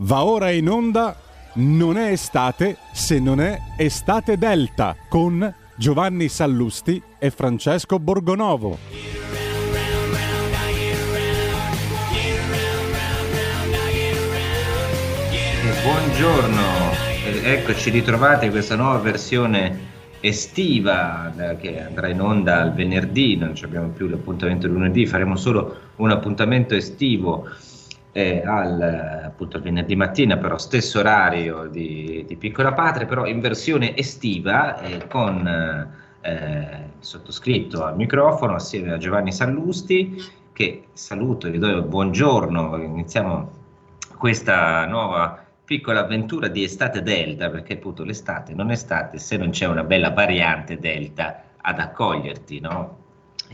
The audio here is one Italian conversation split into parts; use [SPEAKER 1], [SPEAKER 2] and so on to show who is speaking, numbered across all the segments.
[SPEAKER 1] Va ora in onda Non è estate se non è estate delta con Giovanni Sallusti e Francesco Borgonovo.
[SPEAKER 2] Buongiorno, eccoci ritrovati questa nuova versione estiva che andrà in onda il venerdì, non abbiamo più l'appuntamento lunedì, faremo solo un appuntamento estivo eh, al appunto venerdì mattina, però stesso orario di, di Piccola Patria, però in versione estiva eh, con eh, sottoscritto al microfono assieme a Giovanni Sallusti, che saluto, gli do il buongiorno, iniziamo questa nuova piccola avventura di estate delta, perché appunto l'estate non è estate se non c'è una bella variante delta ad accoglierti, no?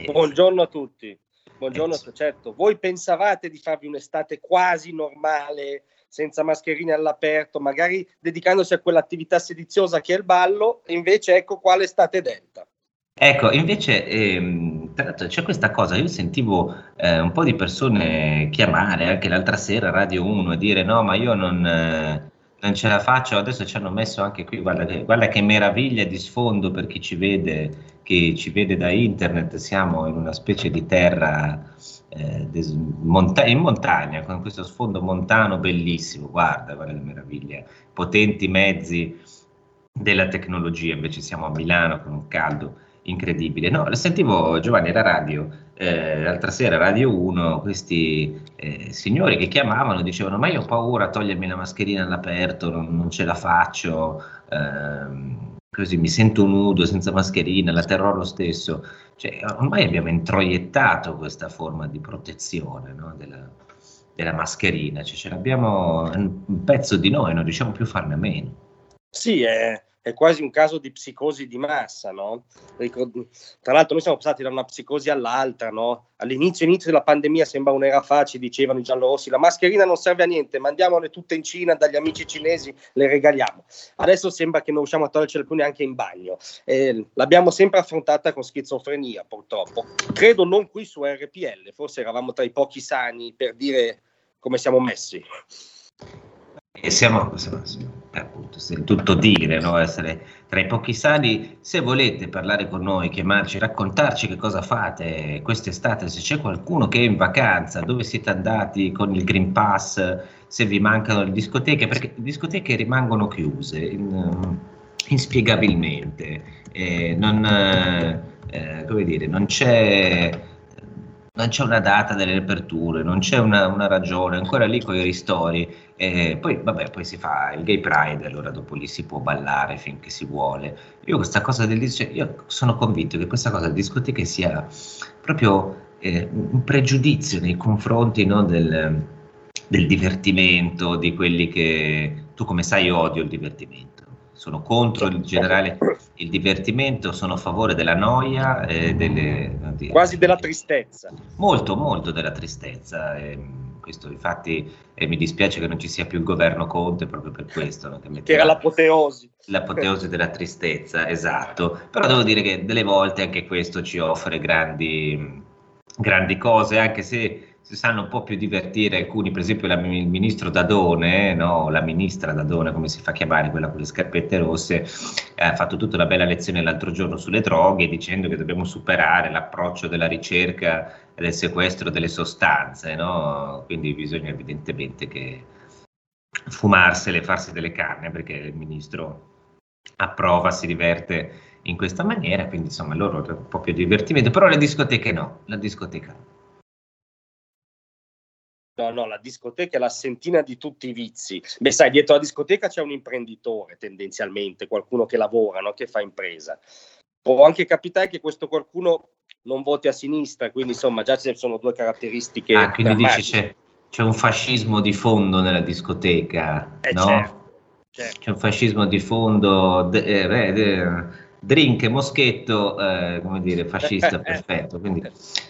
[SPEAKER 3] Buongiorno a tutti. Buongiorno, certo. Voi pensavate di farvi un'estate quasi normale, senza mascherine all'aperto, magari dedicandosi a quell'attività sediziosa che è il ballo, e invece ecco qua l'estate delta.
[SPEAKER 2] Ecco, invece, ehm, tra l'altro c'è questa cosa, io sentivo eh, un po' di persone chiamare anche l'altra sera Radio 1 e dire no, ma io non, eh, non ce la faccio, adesso ci hanno messo anche qui, guarda che, guarda che meraviglia di sfondo per chi ci vede, chi ci vede da internet, siamo in una specie di terra eh, des, monta- in montagna, con questo sfondo montano bellissimo, guarda, guarda che meraviglia, potenti mezzi della tecnologia, invece siamo a Milano con un caldo incredibile. No, sentivo Giovanni alla radio, eh, l'altra sera Radio 1, questi eh, signori che chiamavano dicevano ma io ho paura a togliermi la mascherina all'aperto, non, non ce la faccio, ehm, così mi sento nudo senza mascherina, la terrò lo stesso. Cioè, ormai abbiamo introiettato questa forma di protezione no, della, della, mascherina, cioè, ce l'abbiamo un pezzo di noi, non riusciamo più a farne a meno.
[SPEAKER 3] Sì, è è quasi un caso di psicosi di massa, no? Tra l'altro noi siamo passati da una psicosi all'altra, no? All'inizio inizio della pandemia sembra un'era facile, dicevano i giallorossi, la mascherina non serve a niente, mandiamole tutte in Cina dagli amici cinesi, le regaliamo. Adesso sembra che non riusciamo a toglierci alcune anche in bagno. Eh, l'abbiamo sempre affrontata con schizofrenia, purtroppo. Credo non qui su RPL, forse eravamo tra i pochi sani per dire come siamo messi.
[SPEAKER 2] E siamo, siamo, appunto, tutto dire, no? essere tra i pochi sani. Se volete parlare con noi, chiamarci, raccontarci che cosa fate quest'estate, se c'è qualcuno che è in vacanza, dove siete andati con il Green Pass, se vi mancano le discoteche, perché le discoteche rimangono chiuse in, inspiegabilmente. Eh, non, eh, come dire, non c'è non c'è una data delle aperture, non c'è una, una ragione, ancora lì con i ristori. E poi, vabbè, poi si fa il gay pride, allora dopo lì si può ballare finché si vuole. Io questa cosa del cioè, io sono convinto che questa cosa del discoteche sia proprio eh, un pregiudizio nei confronti no, del, del divertimento, di quelli che tu come sai odio il divertimento sono contro in generale il divertimento, sono a favore della noia e delle...
[SPEAKER 3] Quasi della tristezza.
[SPEAKER 2] Molto, molto della tristezza. E questo infatti e mi dispiace che non ci sia più il governo Conte proprio per questo. No?
[SPEAKER 3] Che, che era l'apoteosi.
[SPEAKER 2] L'apoteosi della tristezza, esatto. Però devo dire che delle volte anche questo ci offre grandi, grandi cose, anche se si sanno un po' più divertire alcuni, per esempio la, il ministro Dadone, no? la ministra Dadone, come si fa chiamare, quella con le scarpette rosse, ha fatto tutta una bella lezione l'altro giorno sulle droghe dicendo che dobbiamo superare l'approccio della ricerca e del sequestro delle sostanze, no? quindi bisogna evidentemente che fumarsele, farsi delle canne, perché il ministro approva, si diverte in questa maniera, quindi insomma loro un po' più divertimento, però le discoteche no, la discoteca no.
[SPEAKER 3] No, no, la discoteca è la sentina di tutti i vizi. Beh, sai, dietro la discoteca c'è un imprenditore tendenzialmente, qualcuno che lavora, no? che fa impresa. Può anche capitare che questo qualcuno non voti a sinistra, quindi insomma già ci sono due caratteristiche.
[SPEAKER 2] Ah, quindi dici c'è, c'è, un fascismo di fondo nella discoteca, eh, no? Certo, certo. C'è un fascismo di fondo. De, eh, de, drink moschetto, eh, come dire, fascista perfetto. Quindi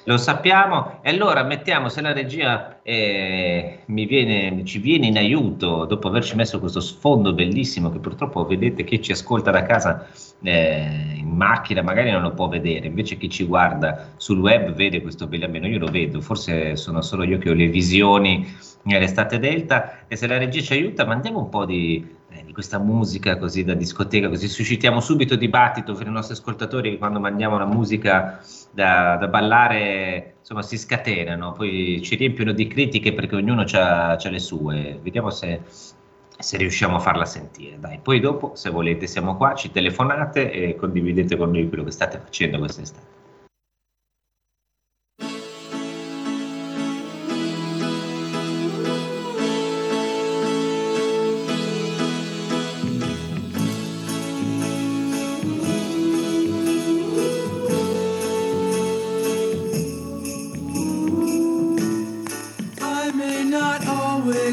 [SPEAKER 2] lo sappiamo. E allora mettiamo, se la regia eh, mi viene, ci viene in aiuto dopo averci messo questo sfondo bellissimo che purtroppo vedete chi ci ascolta da casa eh, in macchina magari non lo può vedere, invece chi ci guarda sul web vede questo bello, almeno io lo vedo, forse sono solo io che ho le visioni nell'estate delta e se la regia ci aiuta mandiamo un po' di, eh, di questa musica così da discoteca, così suscitiamo subito dibattito per i nostri ascoltatori che quando mandiamo la musica da, da ballare insomma si scatenano, poi ci riempiono di critiche perché ognuno ha le sue, vediamo se, se riusciamo a farla sentire. Dai, poi dopo, se volete, siamo qua, ci telefonate e condividete con noi quello che state facendo quest'estate.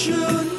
[SPEAKER 4] should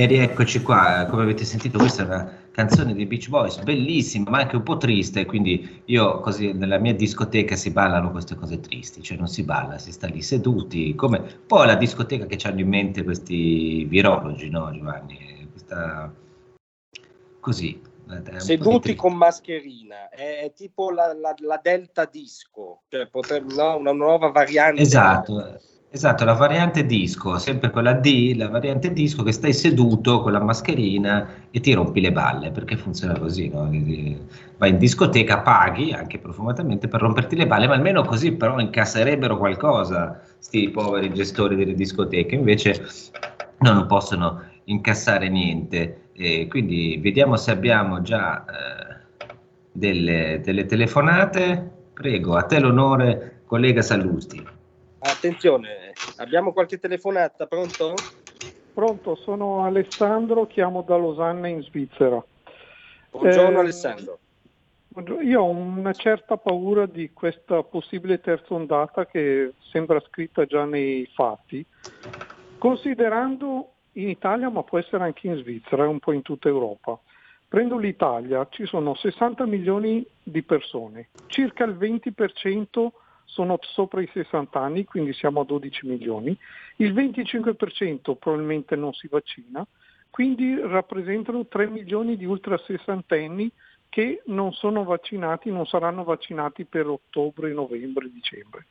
[SPEAKER 2] E rieccoci qua, come avete sentito questa è una canzone dei Beach Boys, bellissima ma anche un po' triste, quindi io così nella mia discoteca si ballano queste cose tristi, cioè non si balla, si sta lì seduti, come poi la discoteca che hanno in mente questi virologi, no Giovanni? Questa... Così.
[SPEAKER 3] Seduti con mascherina, è, è tipo la, la, la, Delta Disco, cioè poter, no, una nuova variante.
[SPEAKER 2] Esatto Esatto, la variante disco, sempre quella D, la variante disco che stai seduto con la mascherina e ti rompi le balle, perché funziona così, no? Vai in discoteca, paghi anche profumatamente per romperti le balle, ma almeno così però incasserebbero qualcosa, sti poveri gestori delle discoteche, invece non possono incassare niente. E quindi vediamo se abbiamo già eh, delle, delle telefonate. Prego, a te l'onore, collega Sallusti.
[SPEAKER 3] Attenzione, abbiamo qualche telefonata, pronto?
[SPEAKER 5] Pronto, sono Alessandro, chiamo da Losanna in Svizzera.
[SPEAKER 3] Buongiorno eh, Alessandro.
[SPEAKER 5] Io ho una certa paura di questa possibile terza ondata che sembra scritta già nei fatti, considerando in Italia, ma può essere anche in Svizzera e un po' in tutta Europa. Prendo l'Italia, ci sono 60 milioni di persone, circa il 20% sono sopra i 60 anni, quindi siamo a 12 milioni, il 25% probabilmente non si vaccina, quindi rappresentano 3 milioni di ultra sessantenni che non sono vaccinati, non saranno vaccinati per ottobre, novembre, dicembre.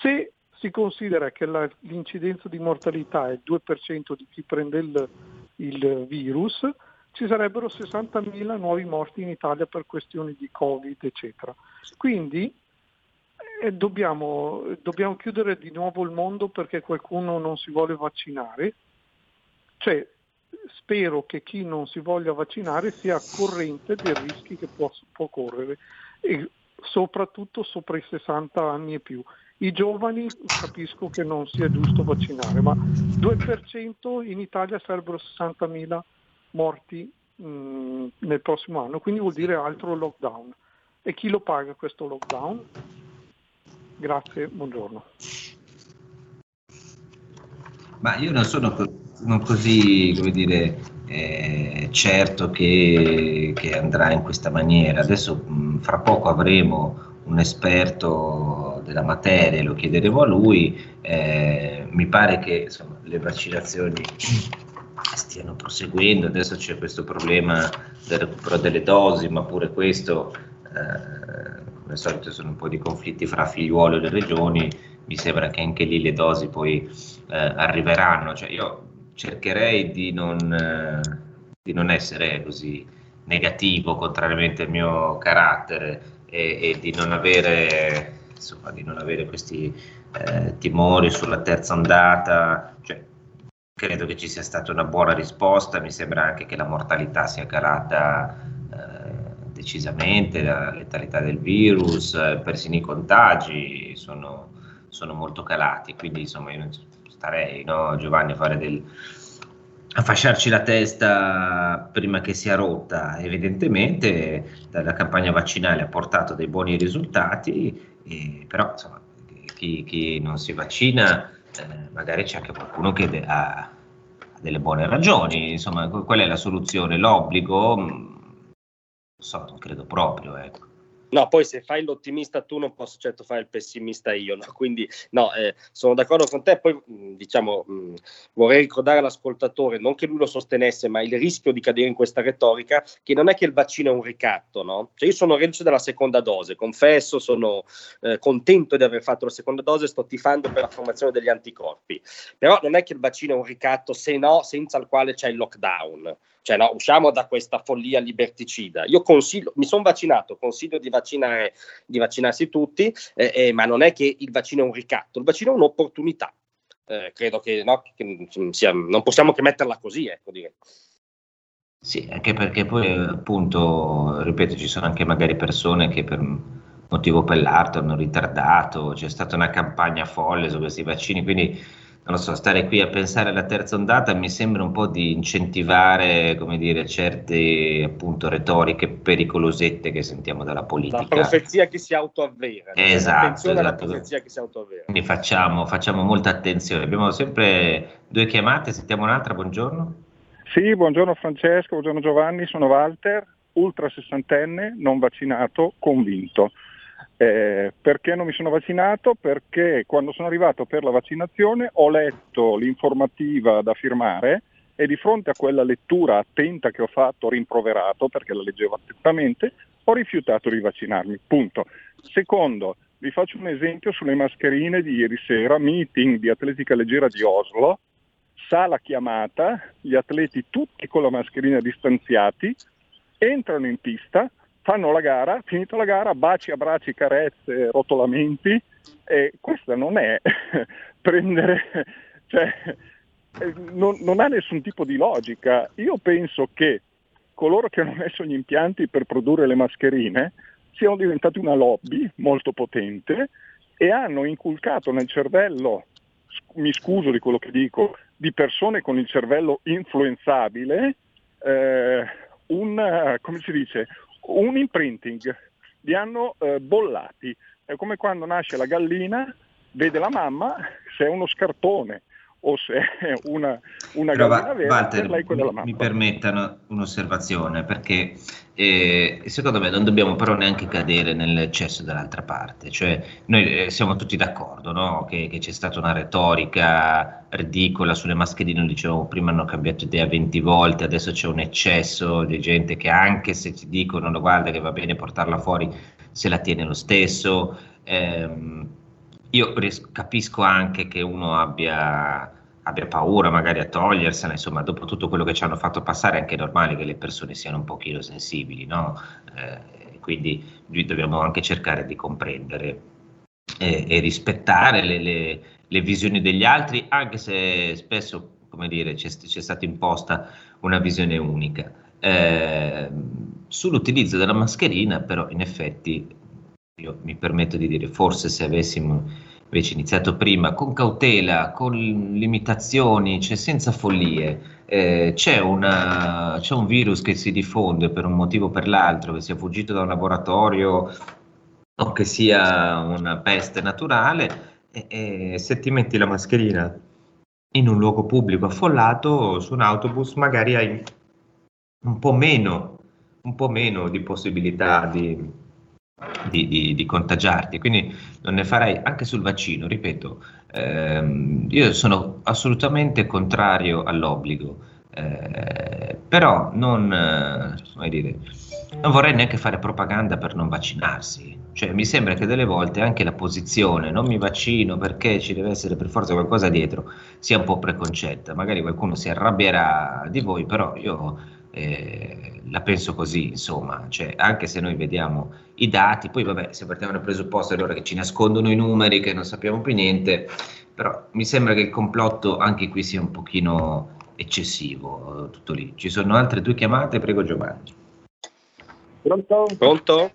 [SPEAKER 5] Se si considera che la, l'incidenza di mortalità è il 2% di chi prende il, il virus, ci sarebbero 60.000 nuovi morti in Italia per questioni di Covid, eccetera. Quindi dobbiamo, dobbiamo chiudere di nuovo il mondo perché qualcuno non si vuole vaccinare. Cioè, spero che chi non si voglia vaccinare sia corrente dei rischi che può, può correre. E soprattutto sopra i 60 anni e più. I giovani capisco che non sia giusto vaccinare, ma 2% in Italia sarebbero 60.000 morti mh, mm, nel prossimo anno, quindi vuol dire altro lockdown. E chi lo paga questo lockdown? Grazie, buongiorno.
[SPEAKER 2] Ma io non sono non così, come dire, eh, certo che, che, andrà in questa maniera. Adesso mh, fra poco avremo un esperto della materia, lo chiederemo a lui. Eh, mi pare che insomma, le vaccinazioni stiano proseguendo, adesso c'è questo problema del recupero delle dosi, ma pure questo, eh, come al solito, sono un po' di conflitti fra figliuolo e le regioni. Mi sembra che anche lì le dosi poi eh, arriveranno. Cioè, io cercherei di non, eh, di non essere così negativo, contrariamente al mio carattere, e, e di, non avere, insomma, di non avere questi eh, timori sulla terza ondata. Cioè, credo che ci sia stata una buona risposta, mi sembra anche che la mortalità sia calata decisamente, la letalità del virus, eh, persino i contagi sono, sono molto calati, quindi insomma io non starei, no, Giovanni, a fare del, a fasciarci la testa prima che sia rotta. Evidentemente la campagna vaccinale ha portato dei buoni risultati, eh, però insomma, chi, chi, non si vaccina eh, magari c'è anche qualcuno che de- ha, delle buone ragioni. Insomma, qual è la soluzione? L'obbligo? Non so, non credo proprio. Ecco.
[SPEAKER 3] No, poi se fai l'ottimista tu non posso certo fare il pessimista io, no? quindi no, eh, sono d'accordo con te, poi diciamo mh, vorrei ricordare all'ascoltatore, non che lui lo sostenesse, ma il rischio di cadere in questa retorica, che non è che il vaccino è un ricatto, no? Cioè io sono reduce della seconda dose, confesso, sono eh, contento di aver fatto la seconda dose, sto tifando per la formazione degli anticorpi, però non è che il vaccino è un ricatto, se no, senza il quale c'è il lockdown. Cioè, no, usciamo da questa follia liberticida. Io consiglio, mi sono vaccinato, consiglio di, vaccinare, di vaccinarsi tutti, eh, eh, ma non è che il vaccino è un ricatto, il vaccino è un'opportunità. Eh, credo che, no, che sia, non possiamo che metterla così, ecco, direi.
[SPEAKER 2] Sì, anche perché poi appunto, ripeto, ci sono anche magari persone che per motivo per l'altro hanno ritardato, c'è stata una campagna folle su questi vaccini, quindi non lo so, stare qui a pensare alla terza ondata mi sembra un po' di incentivare, come dire, certe appunto retoriche pericolosette che sentiamo dalla politica. La
[SPEAKER 3] profezia che si autoavvera.
[SPEAKER 2] Esatto, esatto. profezia che si autoavvera. Quindi facciamo, facciamo molta attenzione. Abbiamo sempre due chiamate, sentiamo un'altra, buongiorno.
[SPEAKER 6] Sì, buongiorno Francesco, buongiorno Giovanni, sono Walter, ultra sessantenne, non vaccinato, convinto. Eh, perché non mi sono vaccinato? Perché quando sono arrivato per la vaccinazione ho letto l'informativa da firmare e di fronte a quella lettura attenta che ho fatto, rimproverato perché la leggevo attentamente, ho rifiutato di vaccinarmi. Punto. Secondo, vi faccio un esempio sulle mascherine di ieri sera, meeting di atletica leggera di Oslo, sala chiamata, gli atleti tutti con la mascherina distanziati, entrano in pista, fanno la gara, finita la gara, baci, abbracci, carezze, rotolamenti e questa non è prendere, cioè, eh, non, non, ha nessun tipo di logica. Io penso che coloro che hanno messo gli impianti per produrre le mascherine siano diventati una lobby molto potente e hanno inculcato nel cervello, mi scuso di quello che dico, di persone con il cervello influenzabile, eh, un, come si dice, un imprinting, li hanno eh, bollati. È come quando nasce la gallina, vede la mamma, se è uno scarpone o se è una, una gallina vera,
[SPEAKER 2] Walter, lei quella mi, mamma. Mi permettano un'osservazione, perché eh, secondo me non dobbiamo però neanche cadere nell'eccesso dall'altra parte, cioè noi eh, siamo tutti d'accordo no? che, che, c'è stata una retorica ridicola sulle mascherine, dicevamo prima hanno cambiato idea 20 volte, adesso c'è un eccesso di gente che anche se ti dicono guarda che va bene portarla fuori, se la tiene lo stesso. Ehm, io capisco anche che uno abbia, abbia, paura magari a togliersela, insomma, dopo tutto quello che ci hanno fatto passare è anche normale che le persone siano un pochino sensibili, no? Eh, quindi dobbiamo anche cercare di comprendere e, e rispettare le, le, le, visioni degli altri, anche se spesso, come dire, c'è, c'è stata imposta una visione unica. Eh, sull'utilizzo della mascherina, però, in effetti io mi permetto di dire, forse se avessimo invece iniziato prima, con cautela, con limitazioni, cioè senza follie, eh, c'è, una, c'è, un virus che si diffonde per un motivo o per l'altro, che sia fuggito da un laboratorio o che sia una peste naturale, e, e se ti metti la mascherina in un luogo pubblico affollato, su un autobus, magari hai un po' meno, un po meno di possibilità di di, di, di, contagiarti, quindi non ne farei anche sul vaccino, ripeto, ehm, io sono assolutamente contrario all'obbligo, eh, però non, eh, dire, non vorrei neanche fare propaganda per non vaccinarsi, cioè mi sembra che delle volte anche la posizione non mi vaccino perché ci deve essere per forza qualcosa dietro sia un po' preconcetta, magari qualcuno si arrabbierà di voi, però io eh, la penso così, insomma, cioè, anche se noi vediamo i dati, poi vabbè, se partiamo dal presupposto allora che ci nascondono i numeri, che non sappiamo più niente, però mi sembra che il complotto anche qui sia un pochino eccessivo, tutto lì. Ci sono altre due chiamate, prego Giovanni.
[SPEAKER 3] Pronto? Pronto?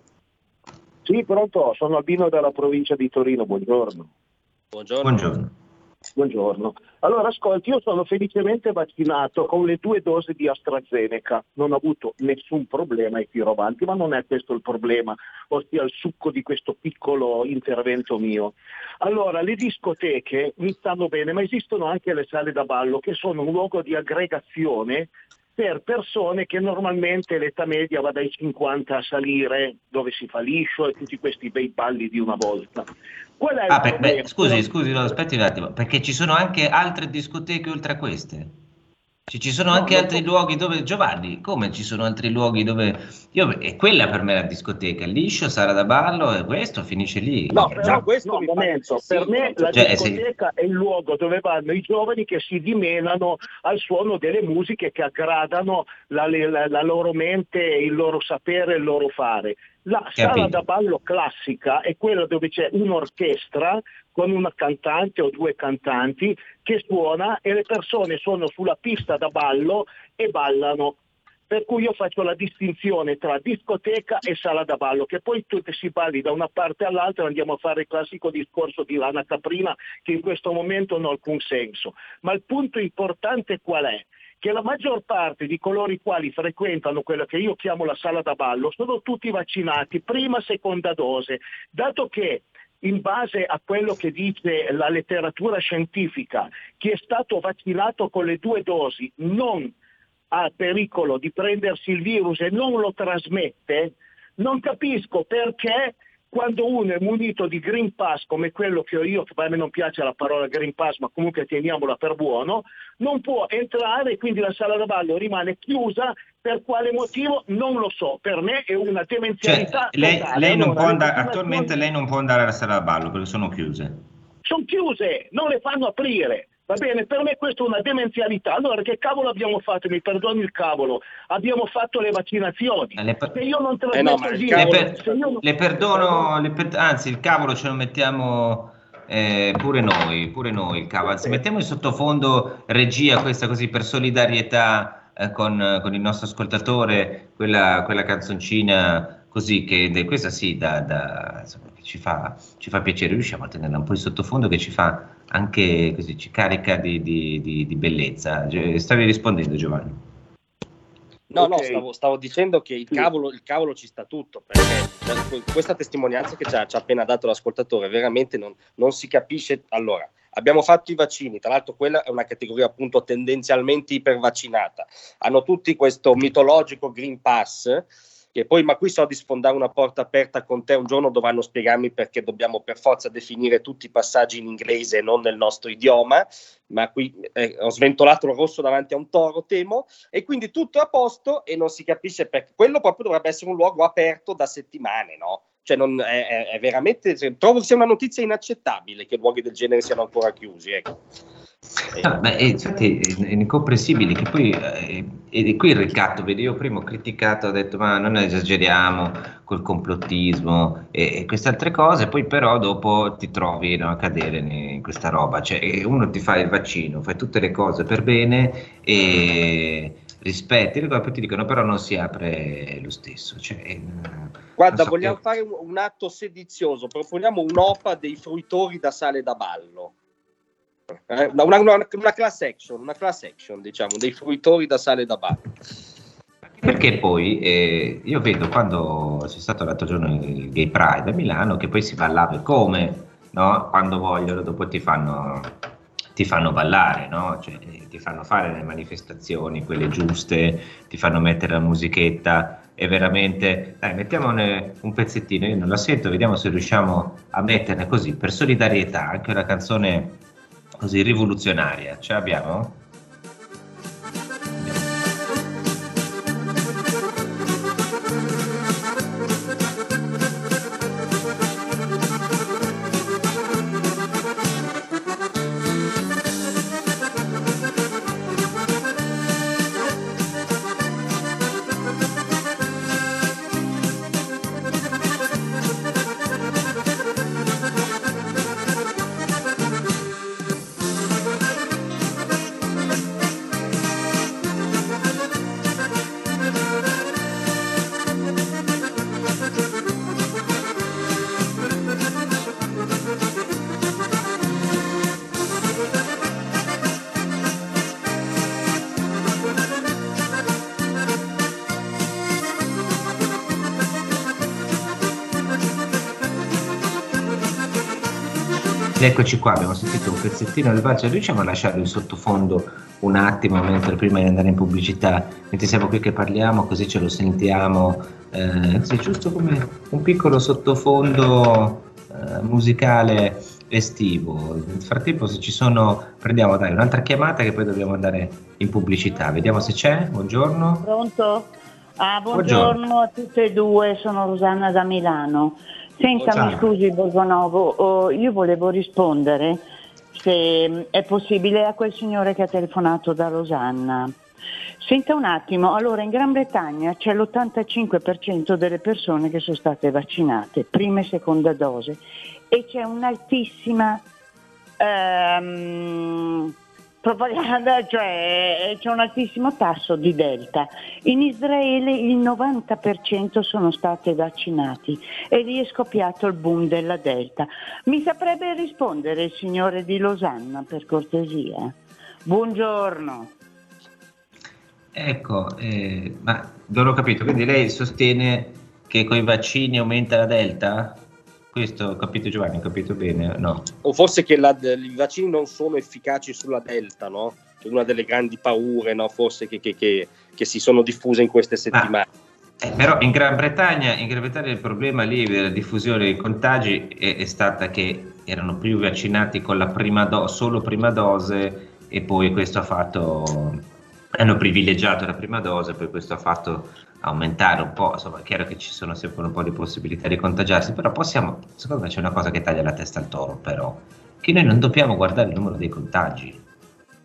[SPEAKER 7] Sì, pronto, sono Albino dalla provincia di Torino, buongiorno.
[SPEAKER 2] Buongiorno. buongiorno.
[SPEAKER 7] Buongiorno. Allora, ascolti, io sono felicemente vaccinato con le due dosi di AstraZeneca, non ho avuto nessun problema e tiro avanti, ma non è questo il problema, ossia il succo di questo piccolo intervento mio. Allora, le discoteche mi stanno bene, ma esistono anche le sale da ballo che sono un luogo di aggregazione per persone che normalmente l'età media va dai 50 a salire, dove si fa liscio e tutti questi bei balli di una volta.
[SPEAKER 2] Ah, per, beh, scusi, scusi, no, aspetti un attimo, perché ci sono anche altre discoteche oltre a queste? Ci, ci sono no, anche altri so. luoghi dove, Giovanni, come ci sono altri luoghi dove, io, e quella per me è la discoteca, liscio, sala da ballo, e questo finisce lì.
[SPEAKER 7] No, però Già. questo no, momento, per me la cioè, discoteca sì. è il luogo dove vanno i giovani che si dimenano al suono delle musiche che aggradano la, la, la loro mente, il loro sapere, il loro fare. La Capito. sala da ballo classica è quella dove c'è un'orchestra con una cantante o due cantanti che suona e le persone sono sulla pista da ballo e ballano. Per cui io faccio la distinzione tra discoteca e sala da ballo, che poi tutti si balli da una parte all'altra e andiamo a fare il classico discorso di Lana Caprina che in questo momento non ha alcun senso. Ma il punto importante qual è? che la maggior parte di coloro i quali frequentano quella che io chiamo la sala da ballo sono tutti vaccinati, prima, seconda dose, dato che in base a quello che dice la letteratura scientifica, chi è stato vaccinato con le due dosi non ha pericolo di prendersi il virus e non lo trasmette, non capisco perché quando uno è munito di Green Pass come quello che ho io, che a me non piace la parola Green Pass, ma comunque teniamola per buono, non può entrare e quindi la sala da ballo rimane chiusa. Per quale motivo? Non lo so. Per me è una demenzialità.
[SPEAKER 2] Cioè, lei, lei non può andare, attualmente lei non può andare alla sala da ballo perché sono chiuse.
[SPEAKER 7] Sono chiuse, non le fanno aprire. Va bene, per me questa è una demenzialità. Allora che cavolo abbiamo fatto? Mi perdoni il cavolo. Abbiamo fatto le vaccinazioni.
[SPEAKER 2] Le per... Se io non te lo eh no, il cavolo... le, per... non... le perdono, le per... anzi il cavolo ce lo mettiamo eh, pure noi, pure noi il cavolo. Anzi, mettiamo in sottofondo regia questa così per solidarietà eh, con, con, il nostro ascoltatore, quella, quella canzoncina così che questa sì da, da, insomma, ci, fa, ci, fa, piacere, riusciamo a tenerla un po' in sottofondo che ci fa anche così, ci carica di, di, di, di bellezza. Stavi rispondendo Giovanni?
[SPEAKER 3] No, okay. no, stavo, stavo, dicendo che il cavolo, il cavolo, ci sta tutto, perché questa testimonianza che ci ha, ci ha appena dato l'ascoltatore veramente non, non, si capisce. Allora, abbiamo fatto i vaccini, tra l'altro quella è una categoria appunto tendenzialmente ipervaccinata, hanno tutti questo mitologico Green Pass che poi, ma qui so di sfondare una porta aperta con te, un giorno dovranno spiegarmi perché dobbiamo per forza definire tutti i passaggi in inglese e non nel nostro idioma, ma qui eh, ho sventolato il rosso davanti a un toro, temo, e quindi tutto è a posto e non si capisce perché. Quello proprio dovrebbe essere un luogo aperto da settimane, no? Cioè, non, è, è, veramente, trovo sia una notizia inaccettabile che luoghi del genere siano ancora chiusi. Ecco.
[SPEAKER 2] No, ma è, infatti è, incomprensibile che poi eh, e qui il ricatto, vedi, io prima ho criticato, ho detto ma non esageriamo col complottismo e, e queste altre cose, poi però dopo ti trovi no, a cadere in questa roba, cioè uno ti fa il vaccino, fai tutte le cose per bene e rispetti le cose, poi ti dicono però non si apre lo stesso. Cioè,
[SPEAKER 3] eh, Guarda, so vogliamo che... fare un, un, atto sedizioso, proponiamo un'OPA dei fruitori da sale da ballo. Eh, una, una, una, class action, una class action, diciamo, dei fruitori da sale da ballo.
[SPEAKER 2] Perché poi eh, io vedo quando c'è stato l'altro giorno il Gay Pride a Milano che poi si ballava come, no? Quando vogliono, dopo ti fanno ti fanno ballare, no? cioè, ti fanno fare le manifestazioni, quelle giuste, ti fanno mettere la musichetta e veramente, dai, mettiamone un pezzettino, io non la sento, vediamo se riusciamo a metterne così, per solidarietà, anche una canzone così rivoluzionaria, ce l'abbiamo? Eccoci qua, abbiamo sentito un pezzettino del valzer, riusciamo a lasciarlo in sottofondo un attimo mentre prima di andare in pubblicità, mentre siamo qui che parliamo, così ce lo sentiamo, eh, sì, giusto come un piccolo sottofondo eh, musicale estivo. Nel frattempo se ci sono, prendiamo dai un'altra chiamata che poi dobbiamo andare in pubblicità, vediamo se c'è, buongiorno.
[SPEAKER 8] Pronto? Ah, buongiorno, buongiorno. a tutte e due, sono Rosanna da Milano. Senta, mi scusi Borgonovo, oh, io volevo rispondere se è possibile a quel signore che ha telefonato da Rosanna. Senta un attimo, allora in Gran Bretagna c'è l'85% delle persone che sono state vaccinate, prima e seconda dose, e c'è un'altissima ehm, propaganda, cioè c'è un altissimo tasso di delta. In Israele il 90% sono stati vaccinati e lì è scoppiato il boom della delta. Mi saprebbe rispondere il signore di Losanna per cortesia? Buongiorno.
[SPEAKER 2] Ecco, eh, ma non ho capito, quindi lei sostiene che con i vaccini aumenta la delta? Questo ho capito Giovanni, ho capito bene, no?
[SPEAKER 3] O forse che la, i vaccini non sono efficaci sulla Delta, no? È una delle grandi paure, no? Forse che, che, che, che si sono diffuse in queste settimane.
[SPEAKER 2] Ah, eh, però in Gran Bretagna, in Gran Bretagna il problema lì della diffusione dei contagi è, è stata che erano più vaccinati con la prima dose, solo prima dose e poi questo ha fatto hanno privilegiato la prima dose, poi questo ha fatto aumentare un po', insomma è chiaro che ci sono sempre un po' di possibilità di contagiarsi, però possiamo, secondo me c'è una cosa che taglia la testa al toro però, che noi non dobbiamo guardare il numero dei contagi,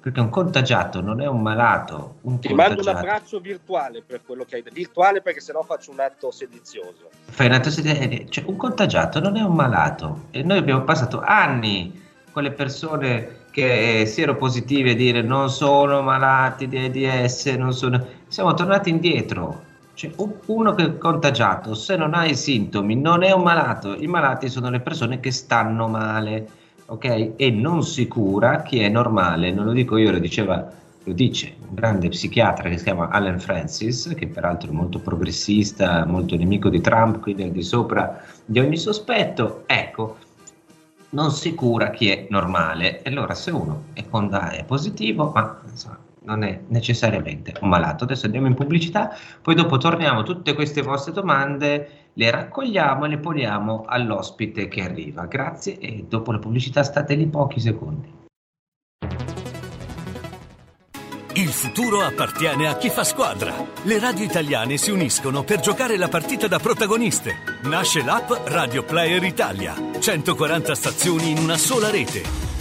[SPEAKER 2] perché un contagiato non è un malato. Un
[SPEAKER 3] Ti mando un abbraccio virtuale per quello che hai detto, virtuale perché sennò faccio un atto sedizioso.
[SPEAKER 2] Fai un atto sedizioso, eh, cioè un contagiato non è un malato e noi abbiamo passato anni con le persone che siano positive a dire non sono malati di AIDS, non sono... siamo tornati indietro. Cioè, uno che è contagiato, se non ha i sintomi, non è un malato. I malati sono le persone che stanno male, ok? E non si cura chi è normale. Non lo dico io, lo diceva lo dice un grande psichiatra che si chiama Allen Francis, che peraltro è molto progressista, molto nemico di Trump, quindi è di sopra di ogni sospetto. Ecco, non si cura chi è normale. E allora se uno è, è positivo, ma insomma, non è necessariamente un malato. Adesso andiamo in pubblicità, poi dopo torniamo tutte queste vostre domande, le raccogliamo e le poniamo all'ospite che arriva. Grazie e dopo la pubblicità state lì pochi secondi.
[SPEAKER 9] Il futuro appartiene a chi fa squadra. Le radio italiane si uniscono per giocare la partita da protagoniste. Nasce l'app Radio Player Italia. 140 stazioni in una sola rete.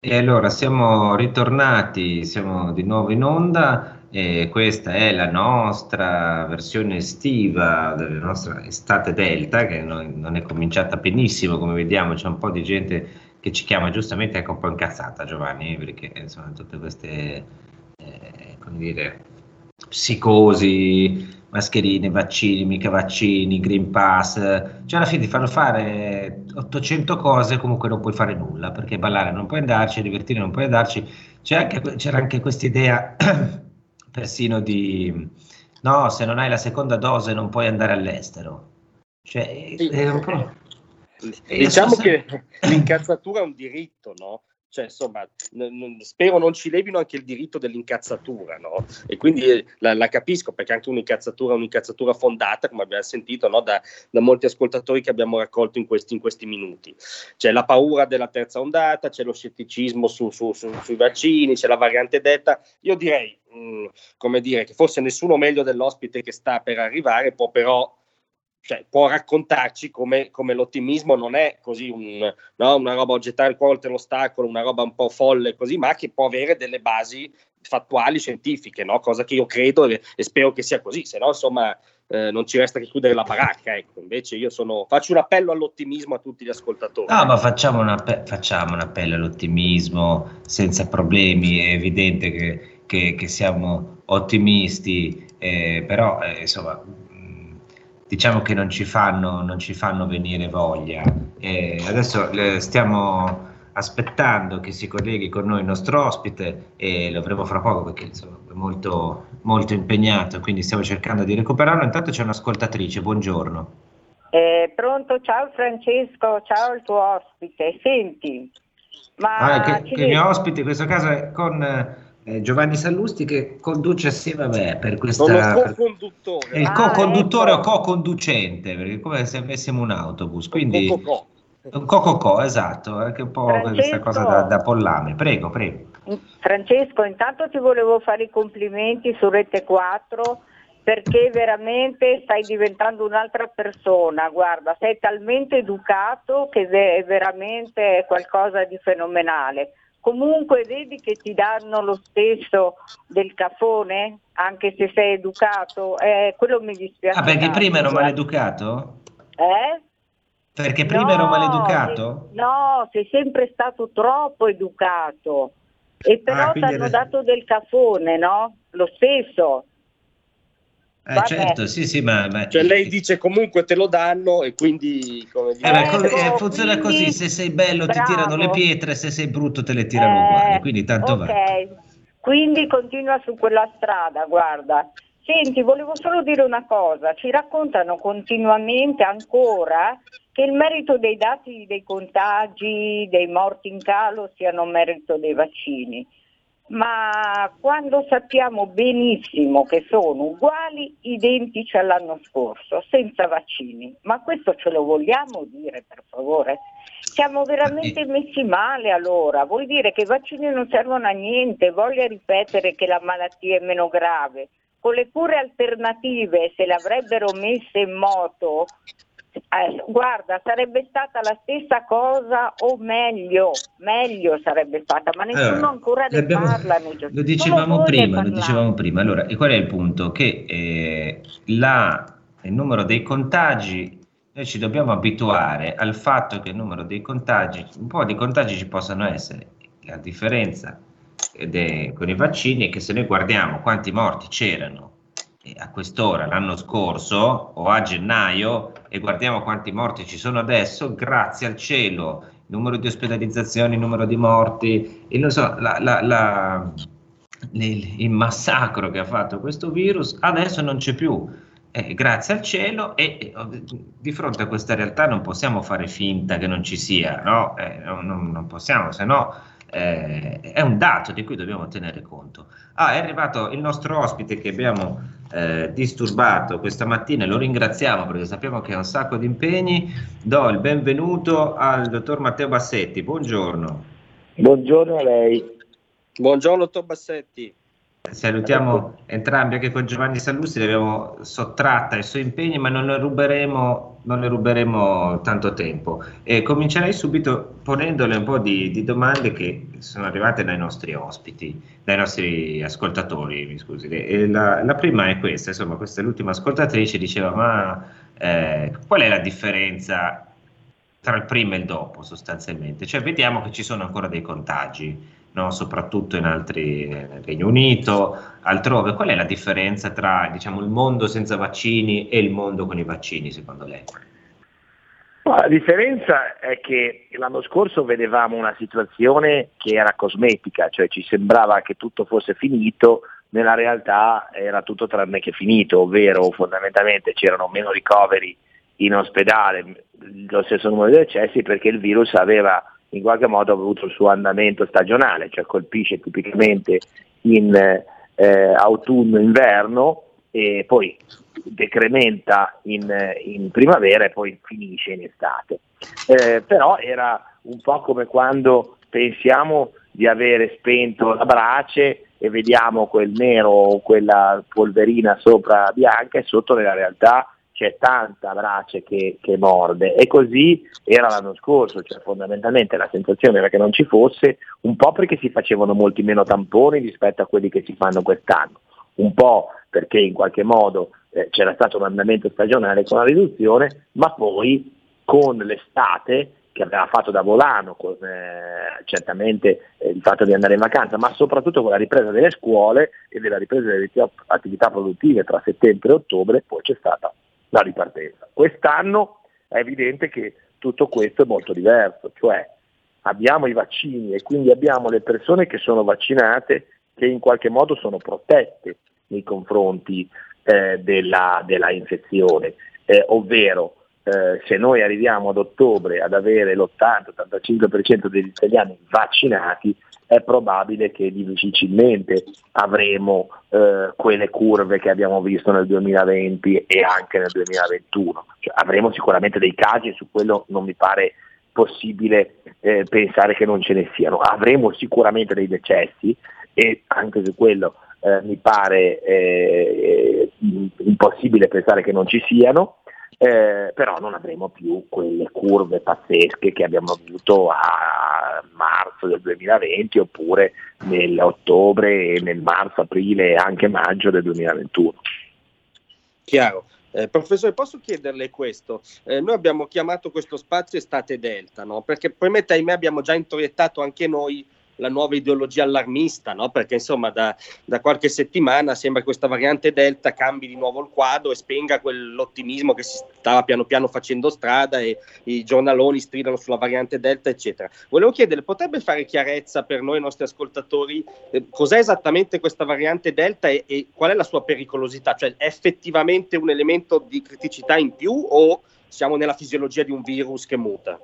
[SPEAKER 2] E allora siamo ritornati, siamo di nuovo in onda e questa è la nostra versione estiva della nostra estate delta che non, è cominciata benissimo come vediamo c'è un po' di gente che ci chiama giustamente anche un po' incazzata Giovanni perché insomma tutte queste eh, come dire psicosi mascherine, vaccini, mica vaccini, Green Pass, cioè alla fine ti fanno fare 800 cose comunque non puoi fare nulla perché ballare non puoi andarci, divertire non puoi andarci, anche, c'era anche questa idea persino di no, se non hai la seconda dose non puoi andare all'estero. Cioè,
[SPEAKER 3] sì. è un po'... Diciamo che l'incazzatura è un diritto, no? Cioè, insomma, spero non ci levino anche il diritto dell'incazzatura, no? E quindi eh, la, la, capisco perché anche un'incazzatura è un'incazzatura fondata, come abbiamo sentito no? da, da, molti ascoltatori che abbiamo raccolto in questi, in questi, minuti. C'è la paura della terza ondata, c'è lo scetticismo su, su, su, sui vaccini, c'è la variante detta. Io direi, mh, mm, come dire, che forse nessuno meglio dell'ospite che sta per arrivare può però cioè, può raccontarci come, come, l'ottimismo non è così un, no, una roba gettare il cuore oltre l'ostacolo, una roba un po' folle così, ma che può avere delle basi fattuali, scientifiche, no? cosa che io credo e, e, spero che sia così, se no insomma eh, non ci resta che chiudere la baracca. Ecco. Invece io sono, faccio un appello all'ottimismo a tutti gli ascoltatori.
[SPEAKER 2] No, ma facciamo un, facciamo un appello all'ottimismo senza problemi, è evidente che, che, che siamo ottimisti, eh, però eh, insomma diciamo che non ci fanno, non ci fanno venire voglia. E adesso stiamo aspettando che si colleghi con noi il nostro ospite e lo avremo fra poco perché insomma, è molto, molto impegnato, quindi stiamo cercando di recuperarlo. Intanto c'è un'ascoltatrice, buongiorno.
[SPEAKER 10] Eh, pronto, ciao Francesco, ciao il tuo ospite. Senti,
[SPEAKER 2] ma ah, che, che il mio ospite in questo caso è con eh, Giovanni Sallusti che conduce assieme a me per questa...
[SPEAKER 3] Sono co-conduttore.
[SPEAKER 2] È il co-conduttore ah, ecco. o co-conducente, perché è come se avessimo un autobus, quindi... Un co-co-co, esatto, anche un po' Francesco, questa cosa da, da pollame. Prego, prego.
[SPEAKER 10] Francesco, intanto ti volevo fare i complimenti su Rete 4 perché veramente stai diventando un'altra persona, guarda, sei talmente educato che è veramente qualcosa di fenomenale comunque vedi che ti danno lo stesso del cafone, anche se sei educato, eh, quello mi dispiace.
[SPEAKER 2] Ah, perché tanto, prima ero maleducato?
[SPEAKER 10] Eh?
[SPEAKER 2] Perché prima no, ero maleducato?
[SPEAKER 10] no, sei sempre stato troppo educato. E però ah, ti hanno dato del cafone, no? Lo stesso.
[SPEAKER 2] Eh, certo, sì, sì, ma, ma...
[SPEAKER 3] Cioè lei dice comunque te lo danno e quindi... Come
[SPEAKER 2] dire... eh, beh, eh, funziona quindi... così, se sei bello Bravo. ti tirano le pietre, se sei brutto te le tirano eh, uguali, quindi tanto okay. va.
[SPEAKER 10] Quindi continua su quella strada, guarda. Senti, volevo solo dire una cosa, ci raccontano continuamente ancora che il merito dei dati dei contagi, dei morti in calo siano merito dei vaccini ma quando sappiamo benissimo che sono uguali, identici all'anno scorso, senza vaccini. Ma questo ce lo vogliamo dire, per favore? Siamo veramente messi male allora, vuol dire che i vaccini non servono a niente, voglia ripetere che la malattia è meno grave. Con le cure alternative, se le avrebbero messe in moto, Eh, guarda, sarebbe stata la stessa cosa o meglio, meglio sarebbe stata, ma nessuno allora, ancora ne parla.
[SPEAKER 2] Lo dicevamo prima, lo dicevamo prima. Allora, e qual è il punto? Che eh, la, il numero dei contagi, noi ci dobbiamo abituare al fatto che il numero dei contagi, un po' di contagi ci possano essere. La differenza de, con i vaccini è che se noi guardiamo quanti morti c'erano a quest'ora l'anno scorso o a gennaio e guardiamo quanti morti ci sono adesso, grazie al cielo, numero di ospedalizzazioni, numero di morti, il, so, la, la, la, il, il, massacro che ha fatto questo virus adesso non c'è più. Eh, grazie al cielo e, e, di fronte a questa realtà non possiamo fare finta che non ci sia, no? Eh, non, non, possiamo, se no eh, è un dato di cui dobbiamo tenere conto. Ah, è arrivato il nostro ospite che abbiamo eh, disturbato questa mattina e lo ringraziamo perché sappiamo che ha un sacco di impegni. Do il benvenuto al dottor Matteo Bassetti. Buongiorno.
[SPEAKER 11] Buongiorno a lei.
[SPEAKER 3] Buongiorno, dottor Bassetti.
[SPEAKER 2] Salutiamo entrambi, anche con Giovanni Sallusti l'abbiamo sottratta ai suoi impegni, ma non le ruberemo, non le ruberemo tanto tempo. E comincerei subito ponendole un po' di, di, domande che sono arrivate dai nostri ospiti, dai nostri ascoltatori, mi scusi. La, la, prima è questa, insomma, questa è l'ultima ascoltatrice, diceva, ma eh, qual è la differenza tra il prima e il dopo sostanzialmente? Cioè vediamo che ci sono ancora dei contagi no? soprattutto in altri, nel Regno Unito, altrove. Qual è la differenza tra diciamo, il mondo senza vaccini e il mondo con i vaccini, secondo lei?
[SPEAKER 11] La differenza è che l'anno scorso vedevamo una situazione che era cosmetica, cioè ci sembrava che tutto fosse finito, nella realtà era tutto tranne che finito, ovvero fondamentalmente c'erano meno ricoveri in ospedale, lo stesso numero di decessi perché il virus aveva in qualche modo ha avuto il suo andamento stagionale, cioè colpisce tipicamente in eh, autunno-inverno e poi decrementa in, in, primavera e poi finisce in estate. Eh, però era un po' come quando pensiamo di avere spento la brace e vediamo quel nero o quella polverina sopra bianca e sotto nella realtà c'è tanta brace che, che, morde. E così era l'anno scorso, cioè fondamentalmente la sensazione era che non ci fosse, un po' perché si facevano molti meno tamponi rispetto a quelli che si fanno quest'anno, un po' perché in qualche modo eh, c'era stato un andamento stagionale con la riduzione, ma poi con l'estate che aveva fatto da volano, con eh, certamente eh, il fatto di andare in vacanza, ma soprattutto con la ripresa delle scuole e della ripresa delle attività produttive tra settembre e ottobre, poi c'è stata la ripartenza. Quest'anno è evidente che tutto questo è molto diverso, cioè abbiamo i vaccini e quindi abbiamo le persone che sono vaccinate che in qualche modo sono protette nei confronti eh, della, della, infezione, eh, ovvero eh, se noi arriviamo ad ottobre ad avere l'80-85% degli italiani vaccinati, è probabile che difficilmente avremo eh, quelle curve che abbiamo visto nel 2020 e anche nel 2021. Cioè, avremo sicuramente dei casi e su quello non mi pare possibile eh, pensare che non ce ne siano. Avremo sicuramente dei decessi e anche su quello eh, mi pare eh, impossibile pensare che non ci siano eh, però non avremo più quelle curve pazzesche che abbiamo avuto a marzo del 2020 oppure nell'ottobre e nel marzo, aprile e anche maggio del 2021.
[SPEAKER 3] Chiaro. Eh, professore, posso chiederle questo? Eh, noi abbiamo chiamato questo spazio estate delta, no? perché probabilmente ahimè abbiamo già introiettato anche noi la nuova ideologia allarmista, no? perché insomma da, da, qualche settimana sembra che questa variante Delta cambi di nuovo il quadro e spenga quell'ottimismo che si stava piano piano facendo strada e i giornaloni stridano sulla variante Delta, eccetera. Volevo chiedere, potrebbe fare chiarezza per noi, i nostri ascoltatori, eh, cos'è esattamente questa variante Delta e, e qual è la sua pericolosità? Cioè è effettivamente un elemento di criticità in più o siamo nella fisiologia di un virus che muta?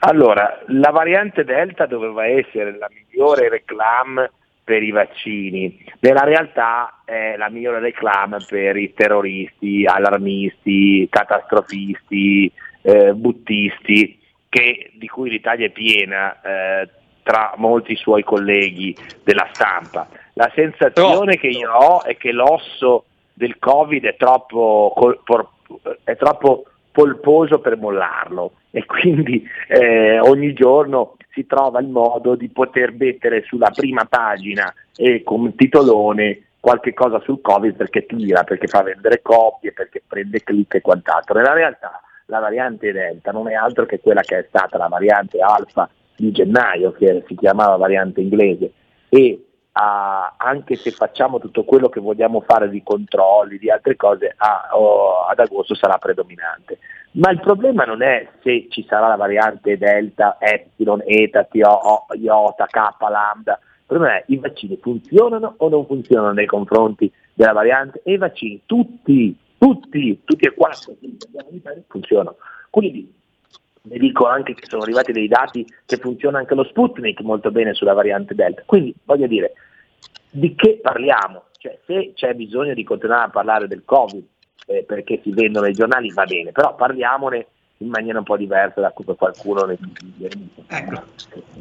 [SPEAKER 11] Allora, la variante Delta doveva essere la migliore reclam per i vaccini, nella realtà è la migliore reclam per i terroristi, allarmisti, catastrofisti, eh, buttisti, che, di cui l'Italia è piena eh, tra molti suoi colleghi della stampa. La sensazione che io ho è che l'osso del Covid è troppo, è troppo polposo per mollarlo e quindi eh, ogni giorno si trova il modo di poter mettere sulla prima pagina e con titolone qualche cosa sul Covid perché tira, perché fa vendere copie, perché prende click e quant'altro. Nella realtà la variante Delta non è altro che quella che è stata la variante Alfa di gennaio, che si chiamava variante inglese, e a, anche se facciamo tutto quello che vogliamo fare di controlli, di altre cose, a, o, ad agosto sarà predominante. Ma il problema non è se ci sarà la variante Delta, Epsilon, Eta, TO, Iota, K, Lambda. Il problema è i vaccini funzionano o non funzionano nei confronti della variante? E i vaccini, tutti, tutti, tutti e quattro, funzionano. Quindi ne dico anche che sono arrivati dei dati che funziona anche lo Sputnik molto bene sulla variante Delta. Quindi voglio dire, di che parliamo? Cioè, se c'è bisogno di continuare a parlare del Covid eh, perché si vendono i giornali va bene, però parliamone in maniera un po' diversa da come qualcuno ne
[SPEAKER 2] Ecco,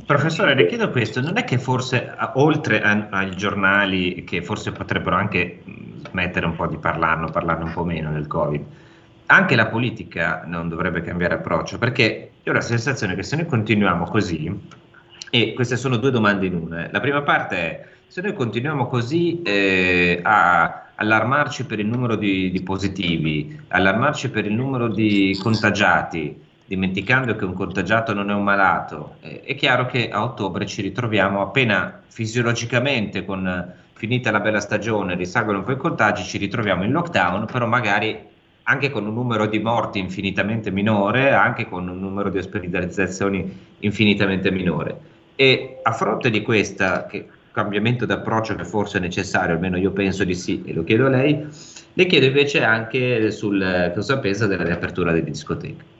[SPEAKER 2] professore, le chiedo questo, non è che forse oltre ai giornali che forse potrebbero anche smettere un po' di parlarne, parlarne un po' meno del Covid, anche la politica non dovrebbe cambiare approccio, perché io ho la sensazione che se noi continuiamo così, e queste sono due domande in una, la prima parte è se noi continuiamo così eh, a allarmarci per il numero di, di, positivi, allarmarci per il numero di contagiati, dimenticando che un contagiato non è un malato, eh, è chiaro che a ottobre ci ritroviamo appena fisiologicamente con finita la bella stagione, risalgono un po' i contagi, ci ritroviamo in lockdown, però magari anche con un numero di morti infinitamente minore, anche con un numero di ospedalizzazioni infinitamente minore. E a fronte di questo cambiamento d'approccio che forse è necessario, almeno io penso di sì, e lo chiedo a lei, le chiedo invece anche sul cosa pensa della riapertura delle discoteche.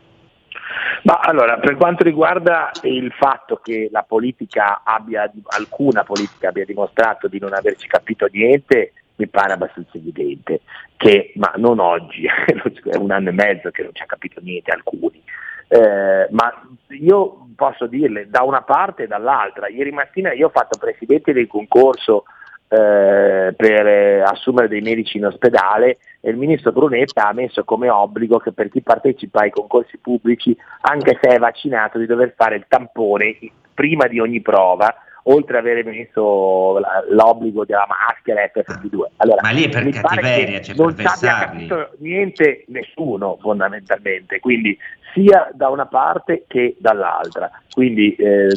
[SPEAKER 11] Ma allora, per quanto riguarda il fatto che la politica abbia, alcuna politica abbia dimostrato di non averci capito niente, mi pare abbastanza evidente che, ma non oggi, è un anno e mezzo che non ci ha capito niente alcuni, eh, ma io posso dirle da una parte e dall'altra, ieri mattina io ho fatto presidente del concorso eh, per eh, assumere dei medici in ospedale e il ministro Brunetta ha messo come obbligo che per chi partecipa ai concorsi pubblici, anche se è vaccinato, di dover fare il tampone prima di ogni prova oltre ad aver messo l'obbligo della maschera FFP2. Allora,
[SPEAKER 2] Ma lì è per cattiveria, cioè non per abbia capito
[SPEAKER 11] niente nessuno fondamentalmente, quindi sia da una parte che dall'altra. Quindi eh,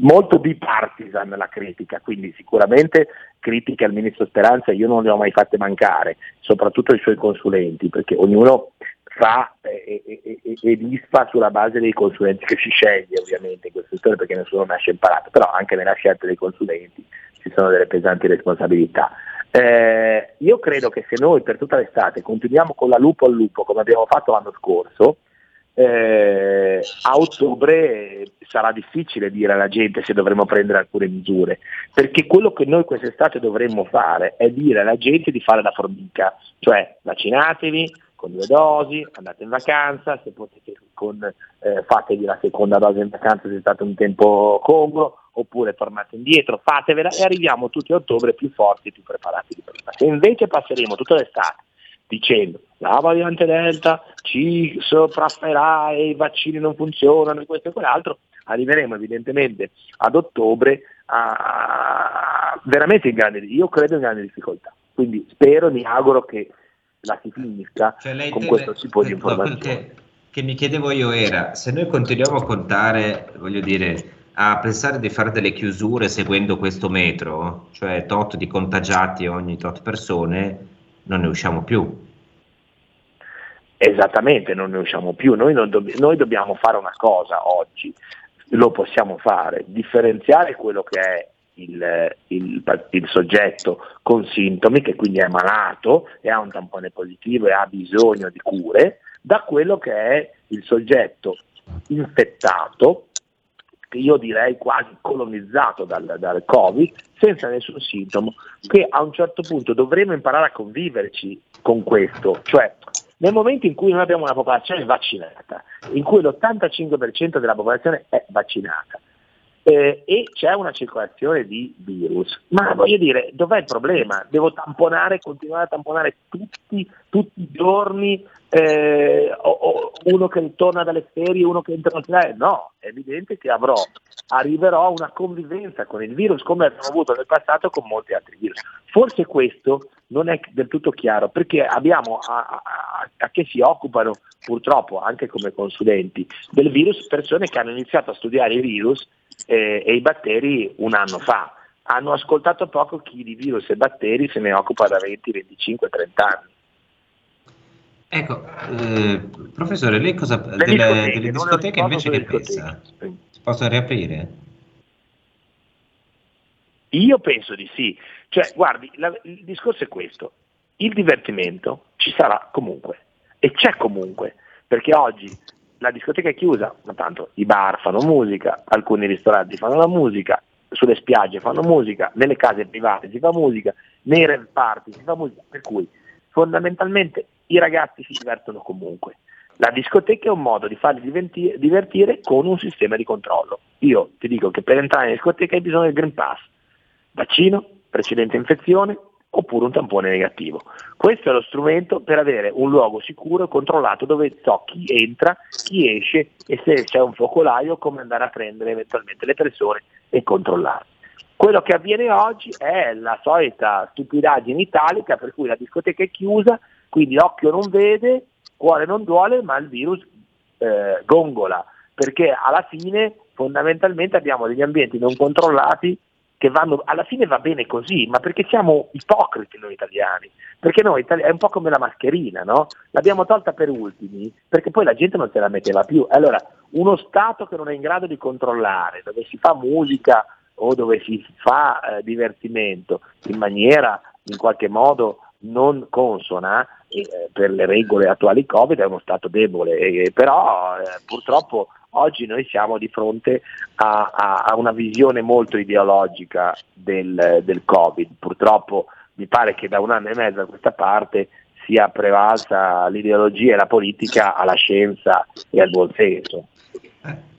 [SPEAKER 11] molto bipartisan la critica, quindi sicuramente critiche al ministro Speranza io non le ho mai fatte mancare, soprattutto ai suoi consulenti, perché ognuno fa e, e, e, disfa sulla base dei consulenti che si sceglie ovviamente in questo settore perché nessuno nasce imparato, però anche nella scelta dei consulenti ci sono delle pesanti responsabilità. Eh, io credo che se noi per tutta l'estate continuiamo con la lupo al lupo come abbiamo fatto l'anno scorso, eh, a ottobre sarà difficile dire alla gente se dovremo prendere alcune misure, perché quello che noi quest'estate dovremmo fare è dire alla gente di fare la formica, cioè vaccinatevi, con due dosi, andate in vacanza, se potete con, eh, fatevi la seconda dose in vacanza se è stato un tempo congruo, oppure tornate indietro, fatevela e arriviamo tutti a ottobre più forti e più preparati di prima. Se invece passeremo tutta l'estate dicendo la variante Delta ci soprafferà e i vaccini non funzionano e questo e quell'altro, arriveremo evidentemente ad ottobre a, veramente in grande, io credo in grande difficoltà. Quindi spero, mi auguro che la si finisca cioè con questo tipo di informazioni.
[SPEAKER 2] Che, che mi chiedevo io era, se noi continuiamo a contare, voglio dire, a pensare di fare delle chiusure seguendo questo metro, cioè tot di contagiati ogni tot persone, non ne usciamo più.
[SPEAKER 11] Esattamente, non ne usciamo più. Noi, dobb- noi dobbiamo fare una cosa oggi, lo possiamo fare, differenziare quello che è il, il, il, soggetto con sintomi, che quindi è malato e ha un tampone positivo e ha bisogno di cure, da quello che è il soggetto infettato, che io direi quasi colonizzato dal, dal Covid, senza nessun sintomo, che a un certo punto dovremo imparare a conviverci con questo, cioè nel momento in cui noi abbiamo una popolazione vaccinata, in cui l'85% della popolazione è vaccinata, eh, e c'è una circolazione di virus. Ma voglio dire, dov'è il problema? Devo tamponare, continuare a tamponare tutti, tutti i giorni eh, uno che torna dalle ferie, uno che entra nel no, è evidente che avrò, arriverò a una convivenza con il virus come abbiamo avuto nel passato con molti altri virus. Forse questo non è del tutto chiaro perché abbiamo a, a, a che si occupano purtroppo anche come consulenti del virus persone che hanno iniziato a studiare i virus eh, e i batteri un anno fa. Hanno ascoltato poco chi di virus e batteri se ne occupa da 20, 25, 30 anni.
[SPEAKER 2] Ecco, eh, professore, lei cosa delle, delle, delle discoteche invece che pensa? Si possono riaprire?
[SPEAKER 11] Io penso di sì. Cioè, guardi, la, il discorso è questo. Il divertimento ci sarà comunque e c'è comunque, perché oggi la discoteca è chiusa, ma tanto i bar fanno musica, alcuni ristoranti fanno la musica, sulle spiagge fanno musica, nelle case private si fa musica, nei rave party si fa musica, per cui fondamentalmente i ragazzi si divertono comunque. La discoteca è un modo di farli divertire con un sistema di controllo. Io ti dico che per entrare in discoteca hai bisogno del Green Pass, vaccino, precedente infezione oppure un tampone negativo. Questo è lo strumento per avere un luogo sicuro e controllato dove so chi entra, chi esce e se c'è un focolaio come andare a prendere eventualmente le persone e controllarle. Quello che avviene oggi è la solita stupidaggine italica per cui la discoteca è chiusa, quindi occhio non vede, cuore non duole, ma il virus eh, gongola, perché alla fine fondamentalmente abbiamo degli ambienti non controllati che vanno, alla fine va bene così, ma perché siamo ipocriti noi italiani, perché noi è un po' come la mascherina, no? L'abbiamo tolta per ultimi, perché poi la gente non se la metteva più. Allora, uno Stato che non è in grado di controllare, dove si fa musica, o dove si fa eh, divertimento in maniera in qualche modo non consona eh, per le regole attuali Covid è uno Stato debole, eh, però purtroppo oggi noi siamo di fronte a, a, a una visione molto ideologica del, del, Covid. Purtroppo mi pare che da un anno e mezzo a questa parte sia prevalsa l'ideologia e la politica alla scienza e al buon senso.